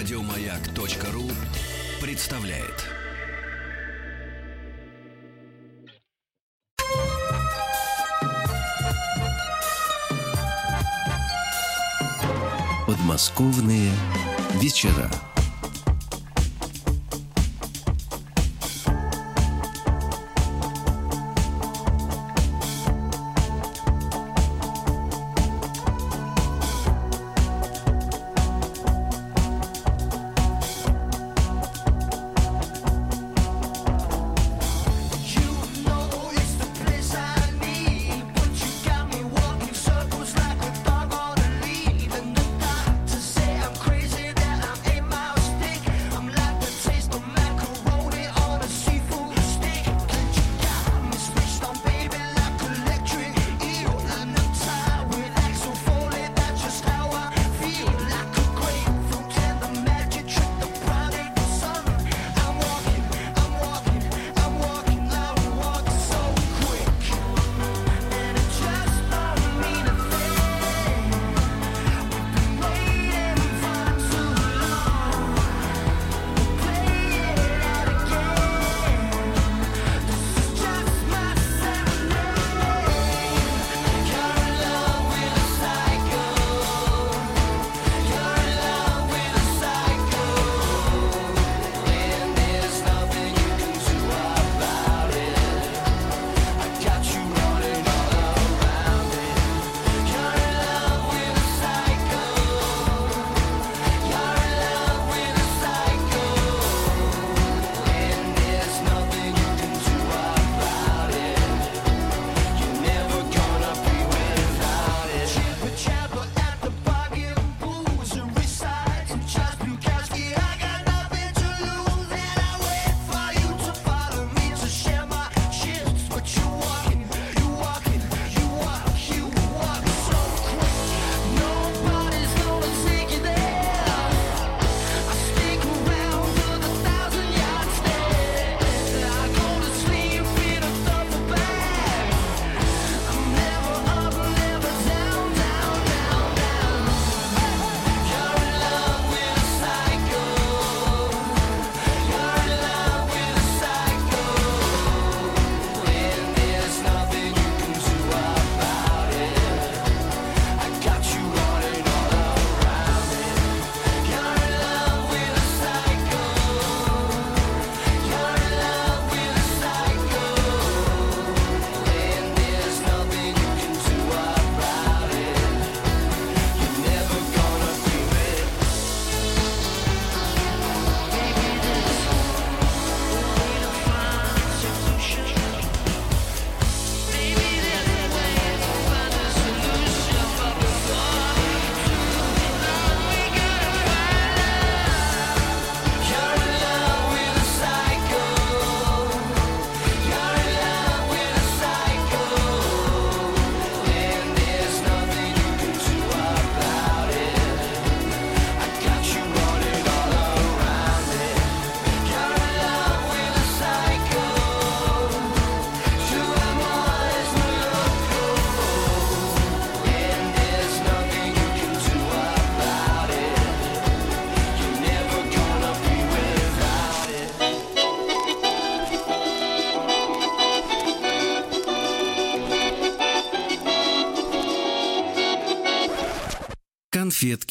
Радиомаяк.ру представляет. Подмосковные вечера.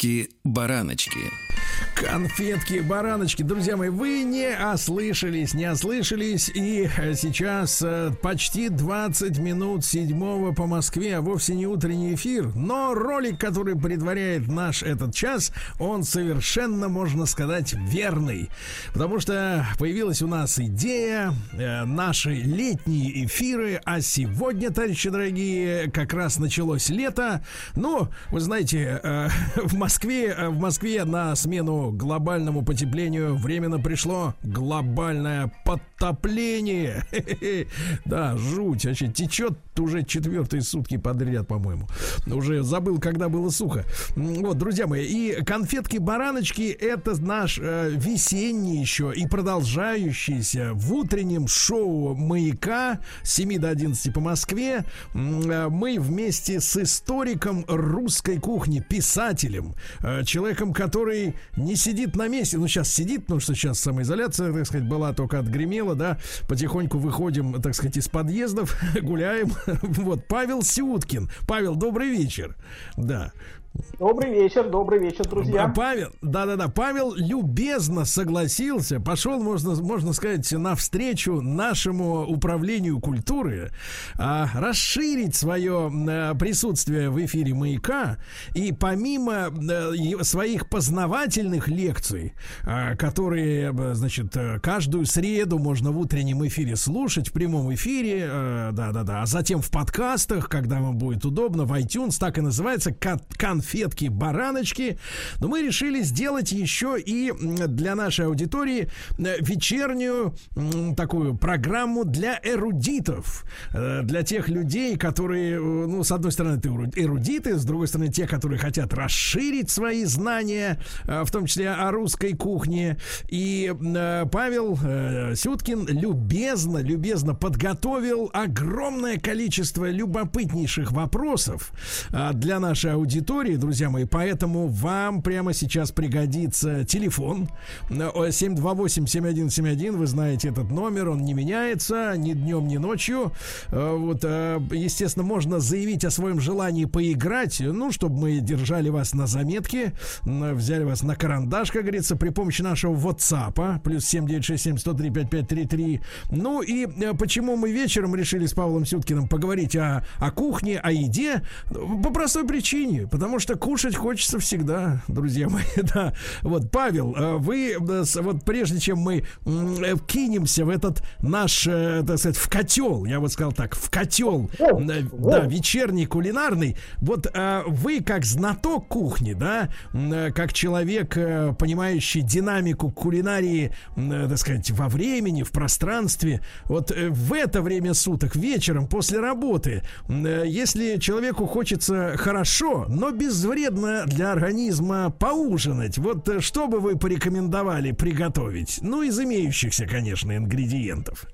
Конфетки-бараночки. Конфетки, бараночки. Друзья мои, вы не ослышались, не ослышались. И сейчас э, почти 20 минут седьмого по Москве, а вовсе не утренний эфир. Но ролик, который предваряет наш этот час, он совершенно, можно сказать, верный. Потому что появилась у нас идея, э, наши летние эфиры. А сегодня, товарищи дорогие, как раз началось лето. Ну, вы знаете, э, в Москве, в Москве на смену глобальному потеплению временно пришло глобальное подтопление. Да, жуть. Вообще течет уже четвертые сутки подряд, по-моему. Уже забыл, когда было сухо. Вот, друзья мои, и конфетки-бараночки это наш э, весенний еще и продолжающийся в утреннем шоу «Маяка» с 7 до 11 по Москве. Э, мы вместе с историком русской кухни, писателем, э, человеком, который не сидит на месте. Ну, сейчас сидит, потому что сейчас самоизоляция, так сказать, была только отгремела, да. Потихоньку выходим, так сказать, из подъездов, гуляем. Вот, Павел Сюткин. Павел, добрый вечер. Да. Добрый вечер, добрый вечер, друзья. Павел, да-да-да, Павел любезно согласился, пошел, можно, можно сказать, навстречу нашему управлению культуры, а, расширить свое а, присутствие в эфире «Маяка», и помимо а, своих познавательных лекций, а, которые, значит, каждую среду можно в утреннем эфире слушать, в прямом эфире, да-да-да, а затем в подкастах, когда вам будет удобно, в iTunes, так и называется, кон конфетки, бараночки. Но мы решили сделать еще и для нашей аудитории э, вечернюю такую программу для эрудитов. Э, для тех людей, которые, э, ну, с одной стороны, это эрудиты, с другой стороны, те, которые хотят расширить свои знания, в том числе о русской кухне. И Павел Сюткин любезно, любезно подготовил огромное количество любопытнейших вопросов для нашей аудитории истории, друзья мои. Поэтому вам прямо сейчас пригодится телефон 728-7171. Вы знаете этот номер, он не меняется ни днем, ни ночью. Э, вот, э, естественно, можно заявить о своем желании поиграть, ну, чтобы мы держали вас на заметке, взяли вас на карандаш, как говорится, при помощи нашего WhatsApp, плюс 7967 103 5533. Ну и э, почему мы вечером решили с Павлом Сюткиным поговорить о, о кухне, о еде? По простой причине, потому что кушать хочется всегда, друзья мои, да. Вот, Павел, э, вы, э, вот прежде чем мы э, кинемся в этот наш, так сказать, в котел, я вот сказал так, в котел, да, вечерний кулинарный, вот вы как знаток кухни, да, как человек, понимающий динамику кулинарии, так сказать, во времени, в пространстве, вот в это время суток, вечером, после работы, если человеку хочется хорошо, но без безвредно для организма поужинать. Вот э, что бы вы порекомендовали приготовить? Ну, из имеющихся, конечно, ингредиентов.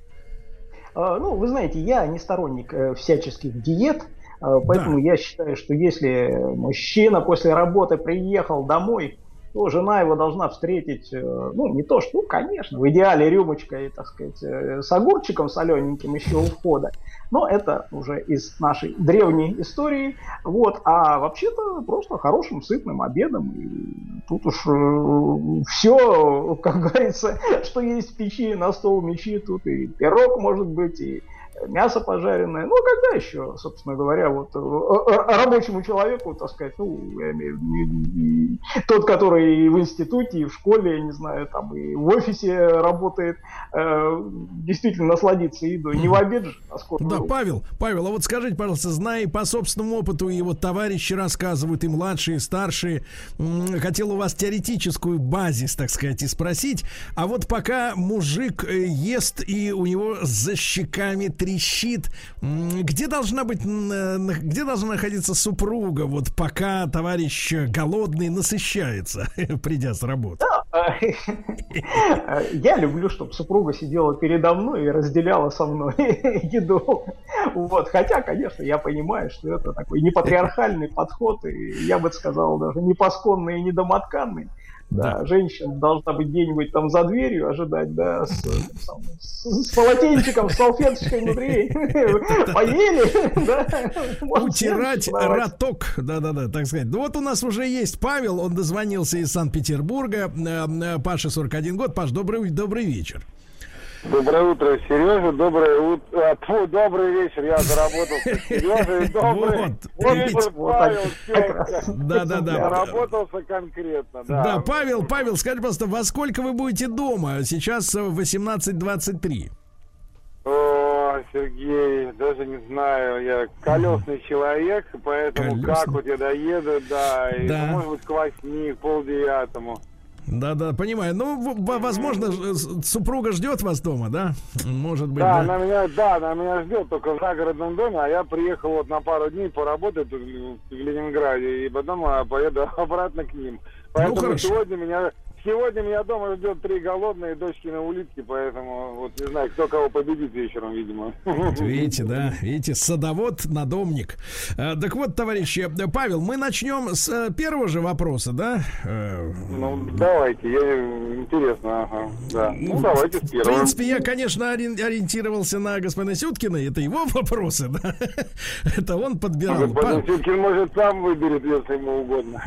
А, ну, вы знаете, я не сторонник э, всяческих диет, а, поэтому да. я считаю, что если мужчина после работы приехал домой, то жена его должна встретить, э, ну, не то что, ну, конечно, в идеале рюмочкой, так сказать, с огурчиком солененьким еще у входа. Но это уже из нашей древней истории. Вот. А вообще-то просто хорошим сытным обедом. И тут уж э, все, как говорится, что есть в печи, на стол мечи. Тут и пирог может быть, и мясо пожаренное. Ну, а когда еще, собственно говоря, вот э, э, рабочему человеку, так сказать, ну, я имею в виду, тот, который и в институте, и в школе, я не знаю, там, и в офисе работает, э, действительно насладиться едой. Не в обед же, а скоро. Да, Павел, Павел, а вот скажите, пожалуйста, зная по собственному опыту, и вот товарищи рассказывают, и младшие, и старшие, хотел у вас теоретическую базис, так сказать, и спросить, а вот пока мужик ест, и у него за щеками трещит. Где должна быть, э, где должна находиться супруга, вот пока товарищ голодный насыщается, придя с работы? Я люблю, чтобы супруга сидела передо мной и разделяла со мной еду. Вот. Хотя, конечно, я понимаю, что это такой непатриархальный подход, и я бы сказал, даже не пасконный и не домотканный. Да, да. женщина должна быть где-нибудь там за дверью ожидать, да, с, с, с полотенчиком, с салфеточкой внутри. Поели, да. Утирать роток, да-да-да, так сказать. Ну вот у нас уже есть Павел, он дозвонился из Санкт-Петербурга. Э, э, Паша, 41 год. Паш, добрый, добрый вечер. Доброе утро, Сережа. Доброе утро. А, фу, добрый вечер. Я заработал Сережа. И добрый. Вот, вот, вот Павел, Да, да, да. Заработался конкретно. Да. да, Павел, Павел, скажи, пожалуйста, во сколько вы будете дома? Сейчас 18.23. О, Сергей, даже не знаю, я колесный человек, поэтому колесный. как вот я доеду, да, и, да. может быть, к восьми, полдевятому. Да, да, понимаю. Ну, возможно, супруга ждет вас дома, да? Может быть. Да, да? Она меня, да, она меня ждет только в загородном доме, а я приехал вот на пару дней поработать в Ленинграде, и потом поеду обратно к ним. Поэтому ну, сегодня меня сегодня меня дома ждет три голодные дочки на улитке, поэтому вот не знаю, кто кого победит вечером, видимо. Вот видите, да, видите, садовод, надомник. А, так вот, товарищи, Павел, мы начнем с э, первого же вопроса, да? Э, ну, давайте, я интересно, ага, да. Ну, ну давайте с первого. В принципе, я, конечно, ориентировался на господина Сюткина, это его вопросы, да? Это он подбирал. Господин Сюткин может сам выберет, если ему угодно.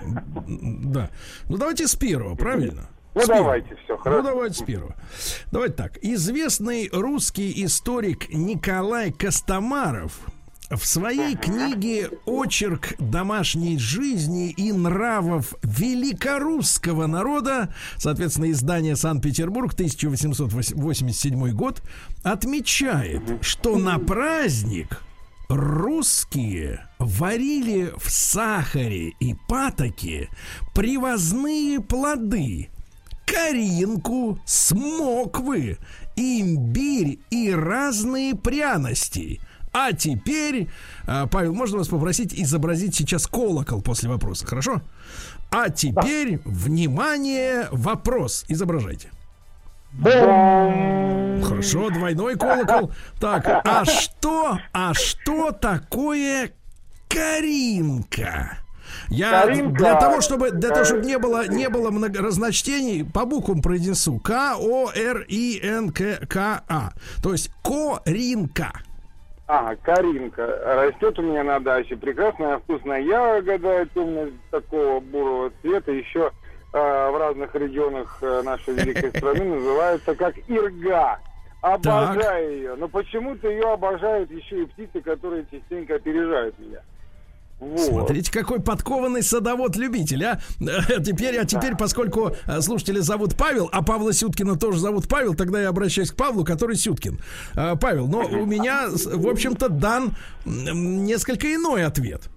Да. Ну, давайте с первого, правильно? Ну, давайте, все, хорошо. Ну, давайте с первого. Давайте так. Известный русский историк Николай Костомаров в своей книге «Очерк домашней жизни и нравов великорусского народа», соответственно, издание «Санкт-Петербург», 1887 год, отмечает, что на праздник русские варили в сахаре и патоке привозные плоды, коринку, смоквы, имбирь и разные пряности. А теперь, а, Павел, можно вас попросить изобразить сейчас колокол после вопроса, хорошо? А теперь, да. внимание, вопрос. Изображайте. Хорошо, двойной колокол. Так, а что, а что такое Каринка? Я Каринка. для того, чтобы для того, чтобы не было не было много разночтений, по буквам произнесу К О Р И Н К К А. То есть Коринка. А, Каринка. Растет у меня на даче. Прекрасная вкусная ягода темно такого бурого цвета. Еще э, в разных регионах э, нашей великой страны называется как ирга. Обожаю так. ее. Но почему-то ее обожают еще и птицы, которые частенько опережают меня. Вот. Смотрите, какой подкованный садовод-любитель, а? Теперь, а теперь, поскольку э, слушатели зовут Павел, а Павла Сюткина тоже зовут Павел, тогда я обращаюсь к Павлу, который Сюткин. Э, Павел, но у меня, в общем-то, дан несколько иной ответ.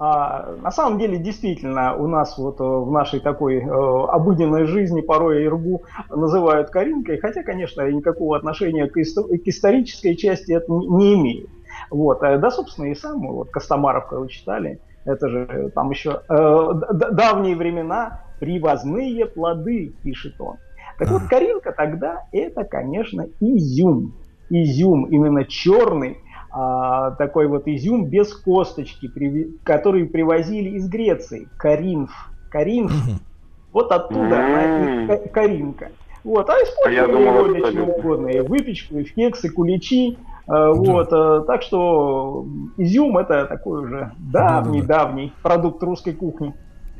А, на самом деле, действительно, у нас вот э, в нашей такой э, обыденной жизни порой Иргу называют Каринкой, хотя, конечно, никакого отношения к, исто- к исторической части это не, не имеет. Вот. Э, да, собственно, и сам вот Костомаров, когда вы читали, это же э, там еще э, давние времена, привозные плоды, пишет он. Так вот, Каринка тогда это, конечно, изюм. Изюм именно черный, а, такой вот изюм без косточки, при, который привозили из Греции. Каринф. Каринф. Вот оттуда она и каринка. Вот, а использовали а его для чего угодно. И выпечку, и в кексы, куличи. Э, вот, да. так что изюм это такой уже давний-давний продукт русской кухни.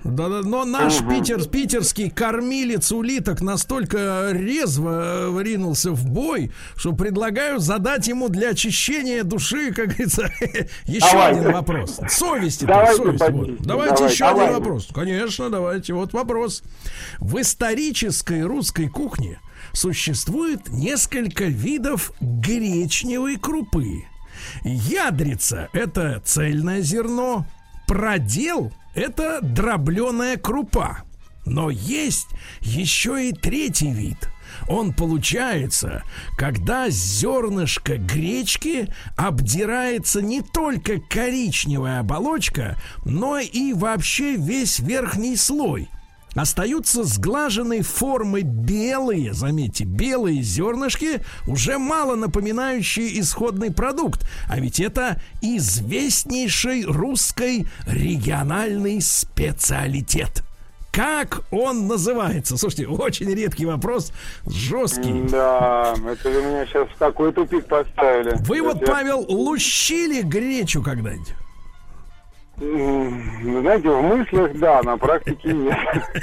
Да, да, но наш угу. питер, питерский кормилец улиток настолько резво э, ринулся в бой, что предлагаю задать ему для очищения души, как говорится, еще давайте. один вопрос. Совести, давайте, совесть. Вот. Давайте, давайте еще давайте. один вопрос. Конечно, давайте. Вот вопрос. В исторической русской кухне существует несколько видов гречневой крупы. Ядрица – это цельное зерно, продел – это дробленая крупа. Но есть еще и третий вид. Он получается, когда зернышко гречки обдирается не только коричневая оболочка, но и вообще весь верхний слой – остаются сглаженной формы белые, заметьте, белые зернышки, уже мало напоминающие исходный продукт. А ведь это известнейший русский региональный специалитет. Как он называется? Слушайте, очень редкий вопрос, жесткий. Да, это вы меня сейчас в такой тупик поставили. Вы вот, Павел, лущили гречу когда-нибудь? Знаете, в мыслях да, на практике нет.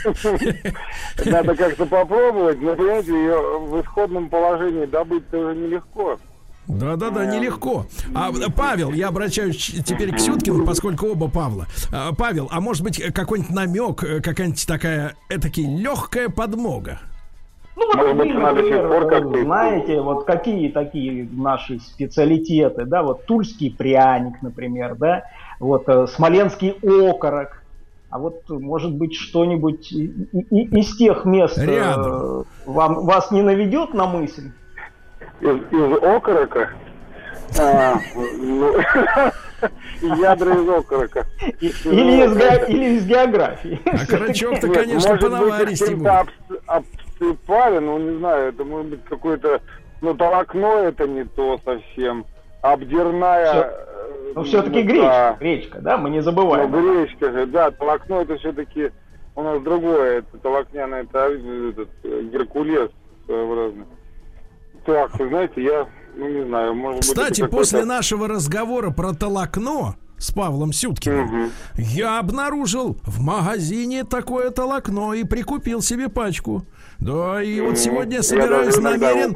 Надо как-то попробовать, но, понимаете, ее в исходном положении добыть тоже нелегко. Да, да, да, нелегко. А Павел, я обращаюсь теперь к Сюткину, поскольку оба Павла. А, Павел, а может быть какой-нибудь намек, э, какая-нибудь такая, этаки легкая подмога? Ну, вот Может вы, например, знаете, вот какие такие наши специалитеты, да, вот тульский пряник, например, да, вот э, смоленский окорок, а вот может быть что-нибудь из тех мест э, Рядом. вам, вас не наведет на мысль? Из, из окорока? А, ну, ядра из окорока. Или из географии. А карачок-то, конечно, понаваристей будет. Обсыпали, ну, не знаю, это может быть какой-то... Ну, толокно это не то совсем. Обдерная... Ну, все-таки гречка, гречка, да, мы не забываем. Ну, гречка же, да, толокно это все-таки у нас другое, это толокняное, это этот, Геркулес своеобразный. Так, вы знаете, я, ну не знаю, может Кстати, быть... Кстати, после нашего разговора про толокно, с Павлом Сюткиным, угу. я обнаружил в магазине такое толокно и прикупил себе пачку. Да, и вот сегодня собираюсь намерен,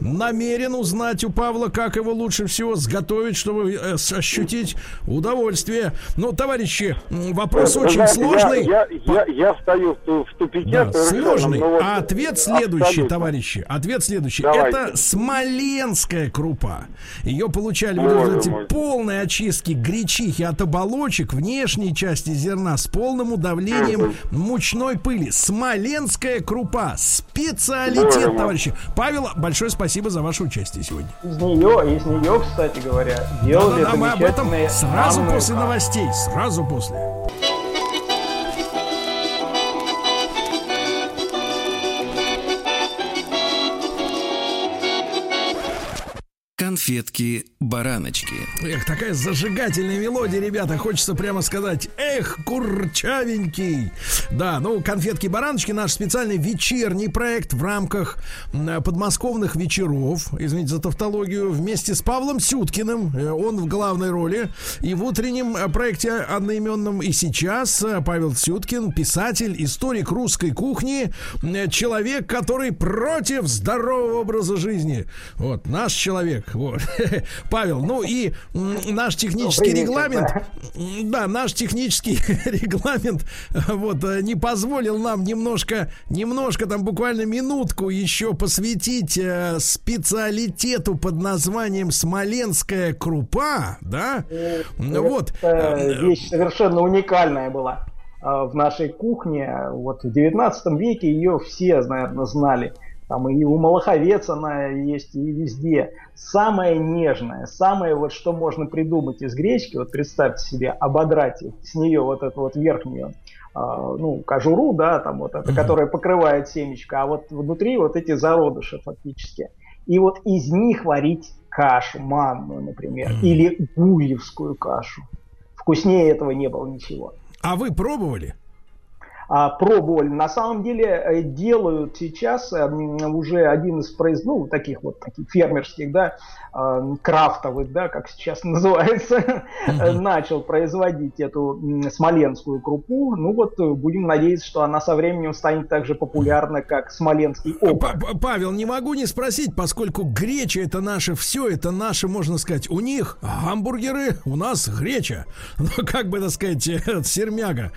намерен узнать у Павла, как его лучше всего сготовить, чтобы э, ощутить удовольствие. Ну, товарищи, вопрос Вы очень знаете, сложный. Я, я, я, я стою в тупике. Да, сложный. Вот а ответ следующий, абсолютно. товарищи. Ответ следующий. Давайте. Это смоленская крупа. Ее получали в эти полные очистки гречихи от оболочек внешней части зерна с полным удавлением мучной пыли. Смоленская крупа специалитет, Боже товарищи. Павел, большое спасибо за ваше участие сегодня. Из нее, из нее, кстати говоря, делали да, да, мы об этом сразу после новостей, сразу после. Конфетки-бараночки. Эх, такая зажигательная мелодия, ребята. Хочется прямо сказать, эх, курчавенький. Да, ну, конфетки-бараночки наш специальный вечерний проект в рамках подмосковных вечеров. Извините за тавтологию. Вместе с Павлом Сюткиным. Э, он в главной роли. И в утреннем э, проекте одноименном и сейчас э, Павел Сюткин, писатель, историк русской кухни, человек, который против здорового образа жизни. Вот, наш человек. Вот. Павел, ну и наш технический регламент, да, наш технический регламент вот э, не позволил нам немножко, немножко там буквально минутку еще посвятить э, специалитету под названием Смоленская крупа, да? Ну, вот. Вещь совершенно уникальная была в нашей кухне. Вот в 19 веке ее все, наверное, знали. Там и у Малаховец она есть, и везде. Самое нежное, самое вот что можно придумать из гречки, вот представьте себе, ободрать с нее вот эту вот верхнюю Uh, ну, кожуру, да, там вот это, которая покрывает семечко, а вот внутри вот эти зародыши фактически. И вот из них варить кашу, манную, например, или гурьевскую кашу. Вкуснее этого не было ничего. А вы пробовали? А, пробовали. На самом деле э, делают сейчас э, уже один из произ... ну, таких вот таких фермерских, да, э, крафтовых, да, как сейчас называется, начал производить эту смоленскую крупу. Ну вот будем надеяться, что она со временем станет так же популярна, как смоленский опыт. Павел, не могу не спросить, поскольку греча это наше все, это наше, можно сказать, у них гамбургеры, у нас греча. Ну, как бы, так сказать, сермяга.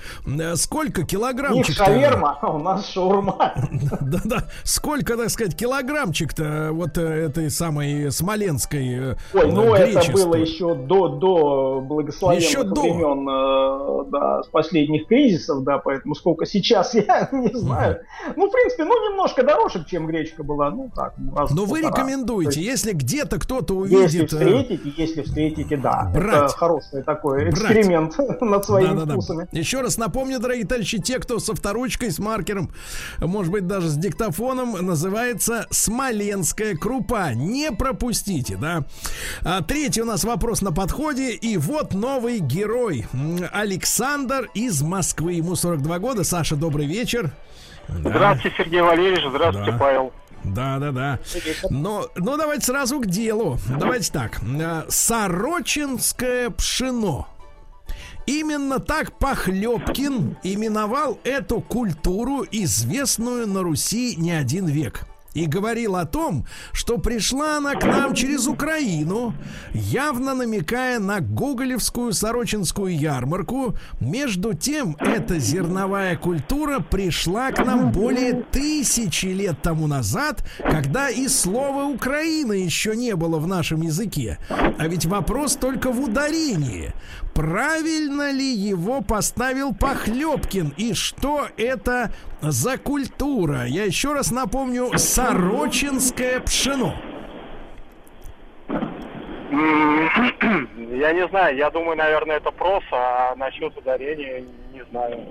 Сколько килограмм килограммчик шаверма, а у нас шаурма. Да-да. Сколько, так сказать, килограммчик-то вот э, этой самой смоленской э, Ой, ну это было еще до, до благословенных еще до. времен, э, да, с последних кризисов, да, поэтому сколько сейчас, я не знаю. Ну, в принципе, ну, немножко дороже, чем гречка была, ну, так. Но вы рекомендуете, если где-то кто-то увидит... Если встретите, если встретите, да. Брать. Это хороший такой эксперимент над своими вкусами. Еще раз напомню, дорогие товарищи, те, кто со вторучкой, с маркером, может быть, даже с диктофоном, называется «Смоленская крупа». Не пропустите, да? А, третий у нас вопрос на подходе. И вот новый герой. Александр из Москвы. Ему 42 года. Саша, добрый вечер. Да. Здравствуйте, Сергей Валерьевич. Здравствуйте, да. Павел. Да, да, да. Но, ну, давайте сразу к делу. Давайте так. А, Сорочинское пшено. Именно так Похлебкин именовал эту культуру, известную на Руси не один век и говорил о том, что пришла она к нам через Украину, явно намекая на Гоголевскую Сорочинскую ярмарку. Между тем, эта зерновая культура пришла к нам более тысячи лет тому назад, когда и слова Украина еще не было в нашем языке. А ведь вопрос только в ударении. Правильно ли его поставил Похлебкин и что это за культура? Я еще раз напомню, сорочинское пшено. Я не знаю, я думаю, наверное, это просто, а насчет ударения не знаю.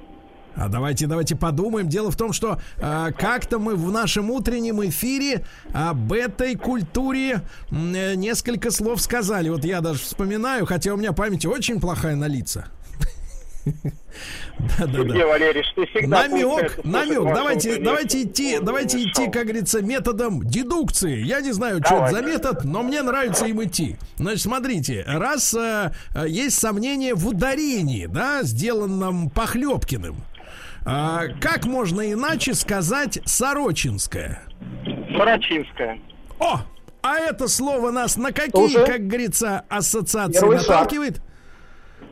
А давайте, давайте подумаем. Дело в том, что э, как-то мы в нашем утреннем эфире об этой культуре э, несколько слов сказали. Вот я даже вспоминаю, хотя у меня память очень плохая на лица. Да. Валерий, ты всегда намек, намек. Давайте, давайте идти, давайте идти, как говорится, методом дедукции. Я не знаю, что это за метод, но мне нравится им идти. Значит, смотрите, раз э, э, есть сомнение в ударении, да, сделанном Похлебкиным, а, как можно иначе сказать Сорочинская? Сорочинская. О! А это слово нас на какие, Уже? как говорится, ассоциации Первый наталкивает? Шаг.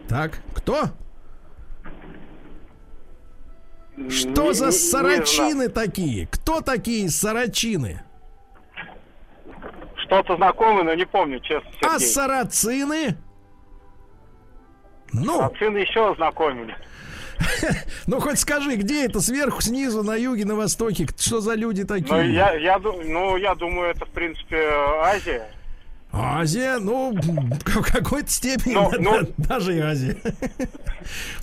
Так, кто? Что не, за сорочины такие? Кто такие сорочины? Что-то знакомое, но не помню, честно. А Сергей. А сарацины? Ну. Сарацины еще знакомили. Ну, хоть скажи, где это? Сверху, снизу, на юге, на востоке? Что за люди такие? Ну, я, я, ну, я думаю, это, в принципе, Азия. Азия, ну, в какой-то степени но, ну, но... Ну. даже и Азия.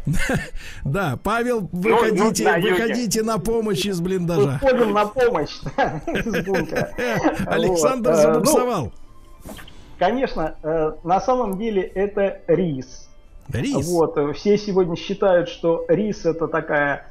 да, Павел, ну, выходите, выходите на помощь из блиндажа. Выходим на помощь Александр э, забуксовал. Конечно, э, на самом деле это рис. Рис. Вот, э, все сегодня считают, что рис это такая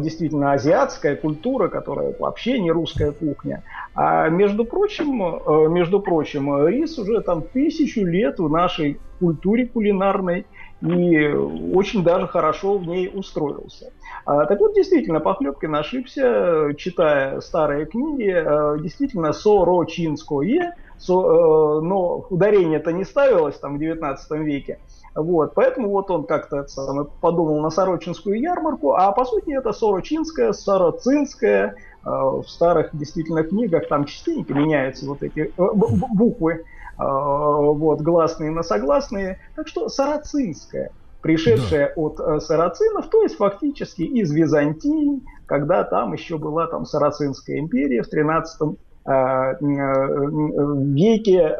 действительно азиатская культура, которая вообще не русская кухня. А между прочим, э, между прочим, рис уже там тысячу лет в нашей культуре кулинарной и очень даже хорошо в ней устроился. А, так вот, действительно, Похлебкин ошибся, читая старые книги, э, действительно, сорочинское, со, э, но ударение-то не ставилось там в 19 веке, вот, поэтому вот он как-то подумал на Сорочинскую ярмарку, а по сути это Сорочинская, Сороцинская. Э, в старых действительно книгах там частенько меняются вот эти э, буквы, э, вот, гласные на согласные. Так что Сарацинская, пришедшая да. от сарацинов, то есть фактически из Византии, когда там еще была там Сарацинская империя в 13 веке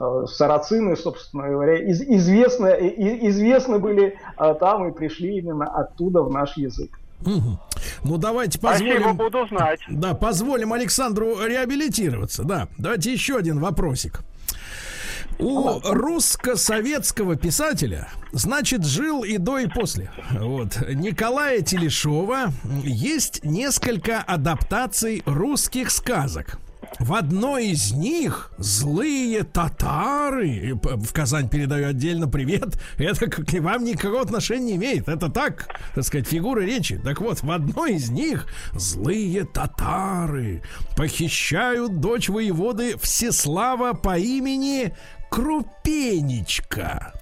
Э, сарацины, собственно говоря, из, известно, известны были а, там и пришли именно оттуда в наш язык. Угу. Ну давайте позволим. Спасибо, буду знать. Да, позволим Александру реабилитироваться. Да, давайте еще один вопросик. У русско-советского писателя, значит, жил и до, и после. Вот. Николая Телешова есть несколько адаптаций русских сказок. В одной из них злые татары, в Казань передаю отдельно привет, это к вам никакого отношения не имеет. Это так, так сказать, фигура речи. Так вот, в одной из них злые татары похищают дочь воеводы Всеслава по имени Крупенечка.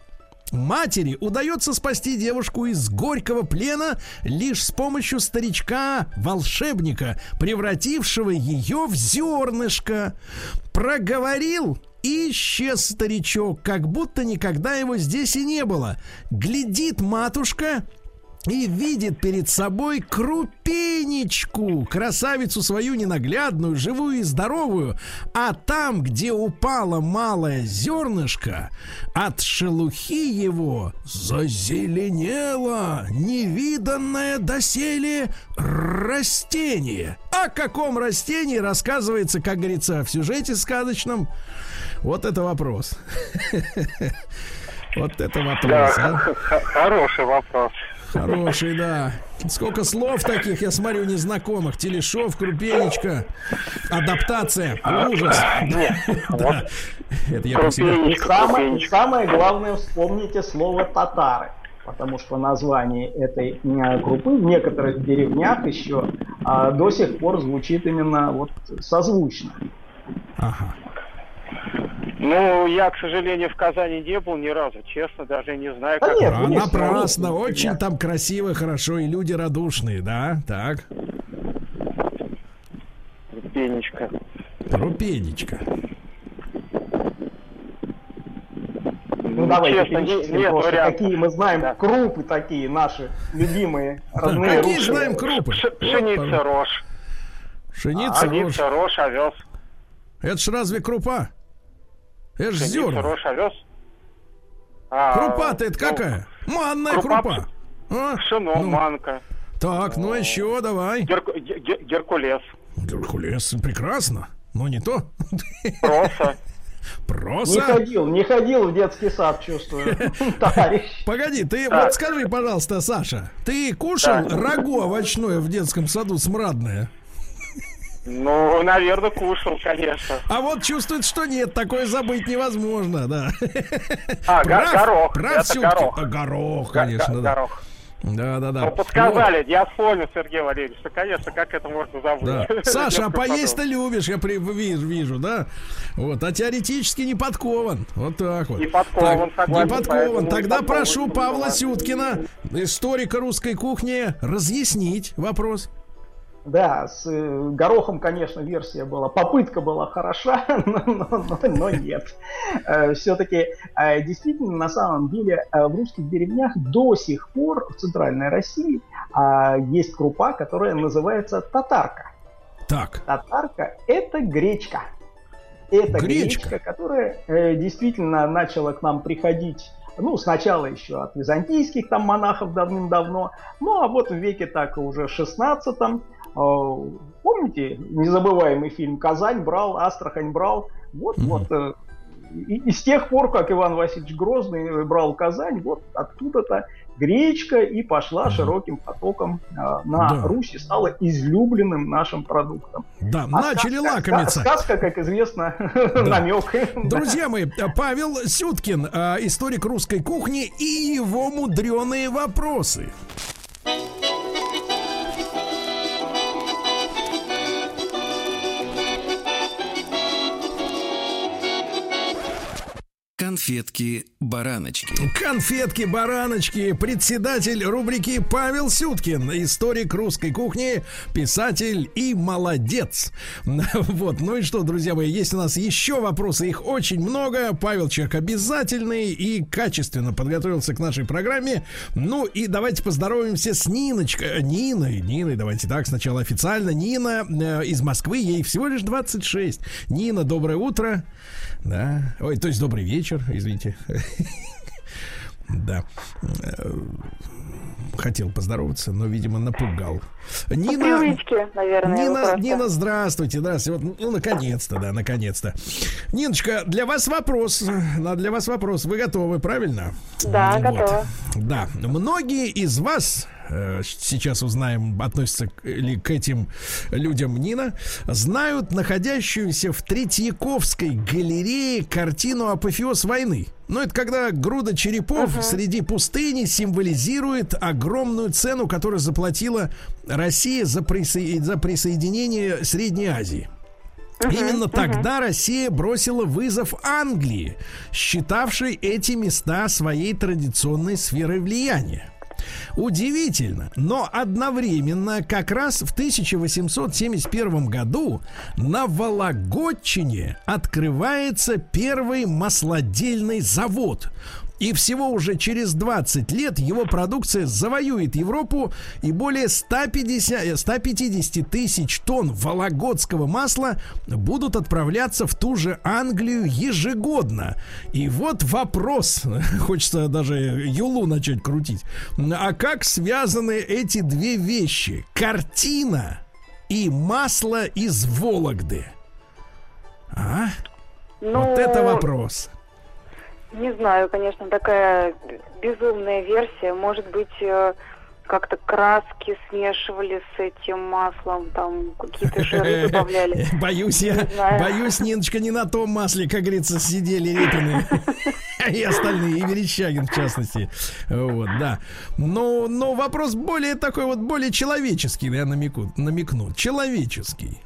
Матери удается спасти девушку из горького плена лишь с помощью старичка-волшебника, превратившего ее в зернышко. Проговорил и исчез старичок, как будто никогда его здесь и не было. Глядит матушка и видит перед собой крупенечку, красавицу свою ненаглядную, живую и здоровую, а там, где упало малое зернышко, от шелухи его зазеленело невиданное доселе растение. О каком растении рассказывается, как говорится, в сюжете сказочном? Вот это вопрос. Вот это вопрос. А? Хороший вопрос. Хороший, да. Сколько слов таких, я смотрю, незнакомых. Телешов, Крупенечка, адаптация, ужас. Да. Это я самое, самое главное, вспомните слово татары потому что название этой группы в некоторых деревнях еще а, до сих пор звучит именно вот созвучно. Ага. Ну, я, к сожалению, в Казани не был ни разу, честно, даже не знаю, как... нет, а, напрасно, очень нет. там красиво, хорошо, и люди радушные, да, так. Рупенечка. Рупенечка. Ну, ну давайте честно, нет просто, какие мы знаем да. крупы такие наши любимые, родные Какие русские. знаем крупы? Пшеница, рожь. Пшеница, рожь. Пшеница, рожь, овес. Это ж разве крупа? Это ж Пшеница, зерна. рожь, овес. А, Крупа-то это ну, какая? Манная крупа крупа. А? Пшено, Ну, манка, Так, ну еще давай. герку- ге- ге- геркулес, Геркулес, прекрасно. Но не то. проса. Не Проса. ходил, не ходил в детский сад, чувствую, товарищ. Погоди, ты Так. вот скажи, пожалуйста, Саша, ты кушал Так. рагу овощное в детском саду смрадное? Ну, наверное, кушал, конечно. А вот чувствует, что нет, такое забыть невозможно, да. А, го- горох, прав это горох. А, горох, Го- конечно, го- да. Горох. Да, да, да. Ну, подсказали, я вспомнил, Сергей Валерьевич, что, конечно, как это можно забыть. Да. Саша, а поесть-то любишь, я при- вижу, вижу, да? Вот, а теоретически не подкован. Вот так вот. Не подкован, Так, согласен, Не подкован. Тогда подкован, прошу не Павла. Сюткина, историка русской кухни, разъяснить вопрос. Да, с э, горохом, конечно, версия была, попытка была хороша, но, но- но- но нет. Все-таки действительно, на самом деле, э, в русских деревнях до сих пор в центральной России а, есть крупа, которая называется татарка. Так, Татарка – это гречка. Это Гречка. гречка, которая э, действительно начала к нам приходить ну, сначала еще от византийских там монахов давным-давно, ну, а вот в веке так уже 16 помните незабываемый фильм «Казань брал», «Астрахань брал», вот, Мгм. вот, э, и, и с тех пор, как Иван Васильевич Грозный брал Казань, вот оттуда-то гречка и пошла Мгм. широким потоком э, на Да. Русь и стала излюбленным нашим продуктом. да, А начали сказка- лакомиться. Сказка, как известно, намек. Друзья мои, Павел Сюткин, а, историк русской кухни и его мудреные вопросы. Конфетки-бараночки. Конфетки-бараночки, председатель рубрики Павел Сюткин, историк русской кухни, писатель и молодец. Вот, ну и что, друзья мои, есть у нас еще вопросы, их очень много. Павел человек обязательный и качественно подготовился к нашей программе. Ну и давайте поздороваемся с Ниночкой, Ниной, Ниной, давайте так, сначала официально. Нина э, из Москвы, ей всего лишь 26. Нина, доброе утро. Да. Ой, то есть добрый вечер, извините. Да. Хотел поздороваться, но, видимо, напугал. Нина, привычке, наверное. Нина. Нина, здравствуйте, здравствуйте. Вот, ну, наконец-то, да, наконец-то. Ниночка, для вас вопрос. Для вас вопрос. Вы готовы, правильно? Да, Вот. готова. Да. Многие из вас, сейчас узнаем, относятся к- ли к этим людям Нина, знают находящуюся в Третьяковской галерее картину «Апофеоз войны». Ну, это когда груда черепов среди пустыни символизирует огромную цену, которую заплатила Россия за, присо- за присоединение Средней Азии. Именно тогда Россия бросила вызов Англии, считавшей эти места своей традиционной сферой влияния. Удивительно, но одновременно как раз в 1871 году на Вологодчине открывается первый маслодельный завод. И всего уже через 20 лет его продукция завоюет Европу и более 150, э, 150 тысяч тонн вологодского масла будут отправляться в ту же Англию ежегодно. И вот вопрос, хочется даже Юлу начать крутить. А как связаны эти две вещи? Картина и масло из Вологды. А? Ну, Вот это вопрос. Не знаю, конечно, такая безумная версия. Может быть, э, как-то краски смешивали с этим маслом, там какие-то жиры добавляли. Боюсь я, боюсь, Ниночка, не на том масле, как говорится, сидели Репины и остальные, и Верещагин в частности. Вот, да. Но, но вопрос более такой вот, более человеческий, я намеку, намекну. Человеческий.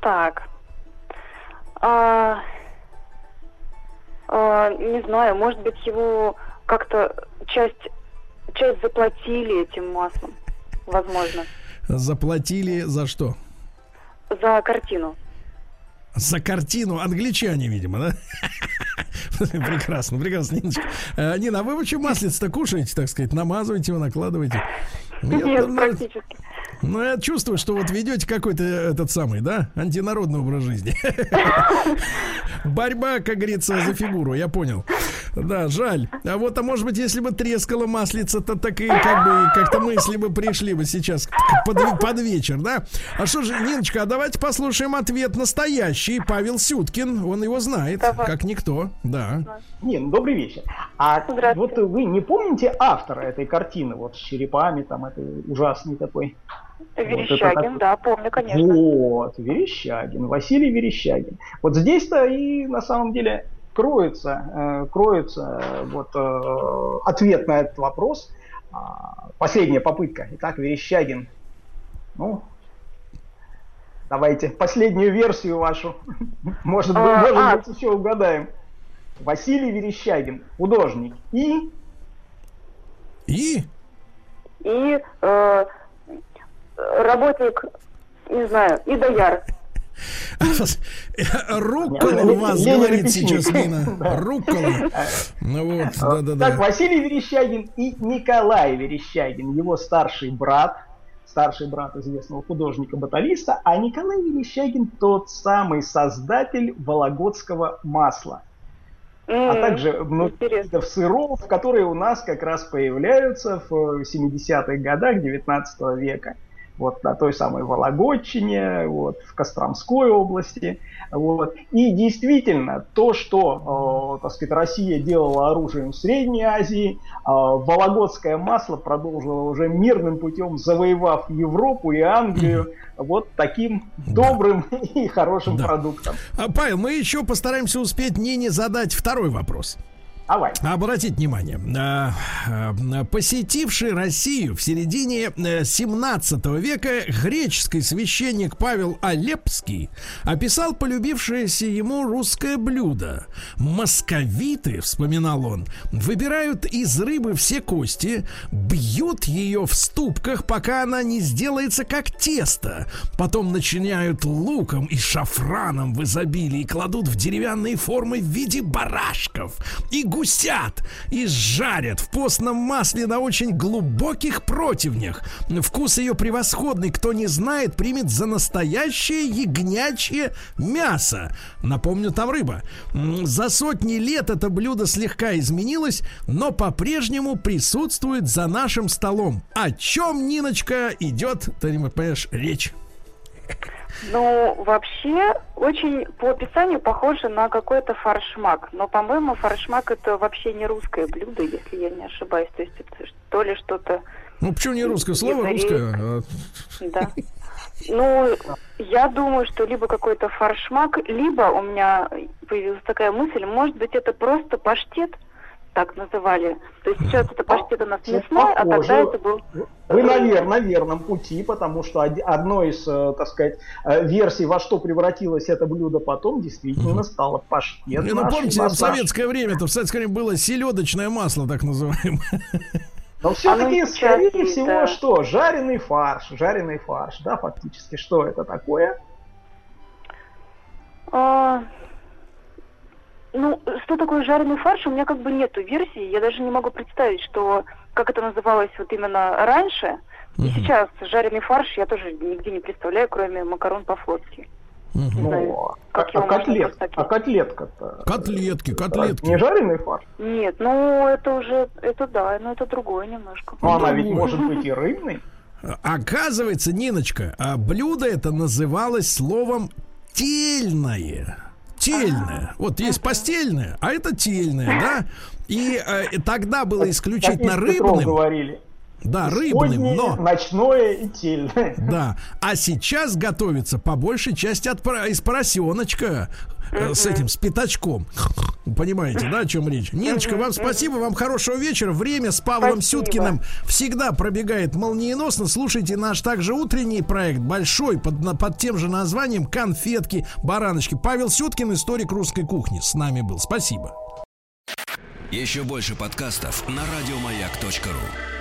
Так. А, а, не знаю, может быть, его как-то часть, часть заплатили этим маслом. Возможно. Заплатили за что? За картину. За картину англичане, видимо, да? Прекрасно, прекрасно, Ниночка. Э, Нина, а вы вообще маслица-то кушаете, так сказать, намазываете его, накладываете? Нет, там, практически. Ну, я чувствую, что вот ведете какой-то этот самый, да, антинародный образ жизни. Борьба, как говорится, за фигуру, я понял. Да, жаль. А вот, а может быть, если бы трескала маслица, то так и как бы как-то мысли бы пришли бы сейчас под, под вечер, да? А что же, Ниночка, а давайте послушаем ответ настоящий. Павел Сюткин, он его знает, Давай. как никто, да. Нин, добрый вечер. А вот вы не помните автора этой картины, вот с черепами, там, этой ужасный такой? Верещагин, вот да, помню, конечно. Вот, Верещагин, Василий Верещагин. Вот здесь-то и на самом деле кроется, э, кроется э, вот э, ответ на этот вопрос. А, последняя попытка. Итак, Верещагин. Ну, давайте последнюю версию вашу. Может быть, а, может а. быть еще угадаем. Василий Верещагин, художник. И? И? И э, работник, не знаю, и дояр. Руккола у вас говорит сейчас Нина. Руккола. Ну вот, да-да-да. Так, Василий Верещагин и Николай Верещагин, его старший брат, старший брат известного художника-баталиста, а Николай Верещагин тот самый создатель вологодского масла. Mm, а также видов сыров, которые у нас как раз появляются в 70-х годах 19 века вот на той самой Вологодчине, вот, в Костромской области. Вот. И действительно, то, что, э, так сказать, Россия делала оружием в Средней Азии, э, вологодское масло продолжило уже мирным путем, завоевав Европу и Англию, вот таким добрым и хорошим да. продуктом. А, Павел, мы еще постараемся успеть Нине задать второй вопрос. Давай. Обратите внимание, а, а, посетивший Россию в середине 17 э, века греческий священник Павел Алепский описал полюбившееся ему русское блюдо. Московиты, вспоминал он, выбирают из рыбы все кости, бьют ее в ступках, пока она не сделается как тесто. Потом начиняют луком и шафраном в изобилии кладут в деревянные формы в виде барашков и гусят и жарят в постном масле на очень глубоких противнях. Вкус ее превосходный. Кто не знает, примет за настоящее ягнячье мясо. Напомню, там рыба. За сотни лет это блюдо слегка изменилось, но по-прежнему присутствует за нашим столом. О чем, Ниночка, идет, ты понимаешь, речь? Ну, вообще, очень по описанию похоже на какой-то фаршмак. Но, по-моему, фаршмак это вообще не русское блюдо, если я не ошибаюсь. То есть это то ли что-то... Ну, почему не русское? Слово русское. А да. Ну, я думаю, что либо какой-то фаршмак, либо у меня появилась такая мысль, может быть, это просто паштет, так называли. То есть сейчас это паштет у нас мясной, а тогда это был... Вы на, вер, на верном пути, потому что одной из, э, так сказать, э, версий, во что превратилось это блюдо потом, действительно стало паштет. Ну помните, в советское время-то, в советское время было селедочное масло, так называемое. Но все-таки, скорее всего, да. что? Жареный фарш, жареный фарш, да, фактически. Что это такое? А, ну, что такое жареный фарш, у меня как бы нету версии. Я даже не могу представить, что как это называлось вот именно раньше. И сейчас жареный фарш я тоже нигде не представляю, кроме макарон по-флотски. Ну, а, а, котлет, а котлетка-то? Котлетки, котлетки. Не жареный фарш? Нет, ну это уже, это да, но это другое немножко. Ну она ведь может быть и рыбный. Оказывается, Ниночка, а блюдо это называлось словом тельное тельное. Вот есть постельное, а это тельное, да? И э, тогда было исключительно рыбным. говорили. Да, рыбным, но... Ночное и тельное. Да. А сейчас готовится по большей части от, из поросеночка э, с этим, с пятачком. Понимаете, да, о чем речь? Ниночка, вам спасибо, вам хорошего вечера. Время с Павлом спасибо. Сюткиным всегда пробегает молниеносно. Слушайте наш также утренний проект, большой, под, под тем же названием «Конфетки, бараночки». Павел Сюткин, историк русской кухни, с нами был. Спасибо. Еще больше подкастов на радиомаяк.ру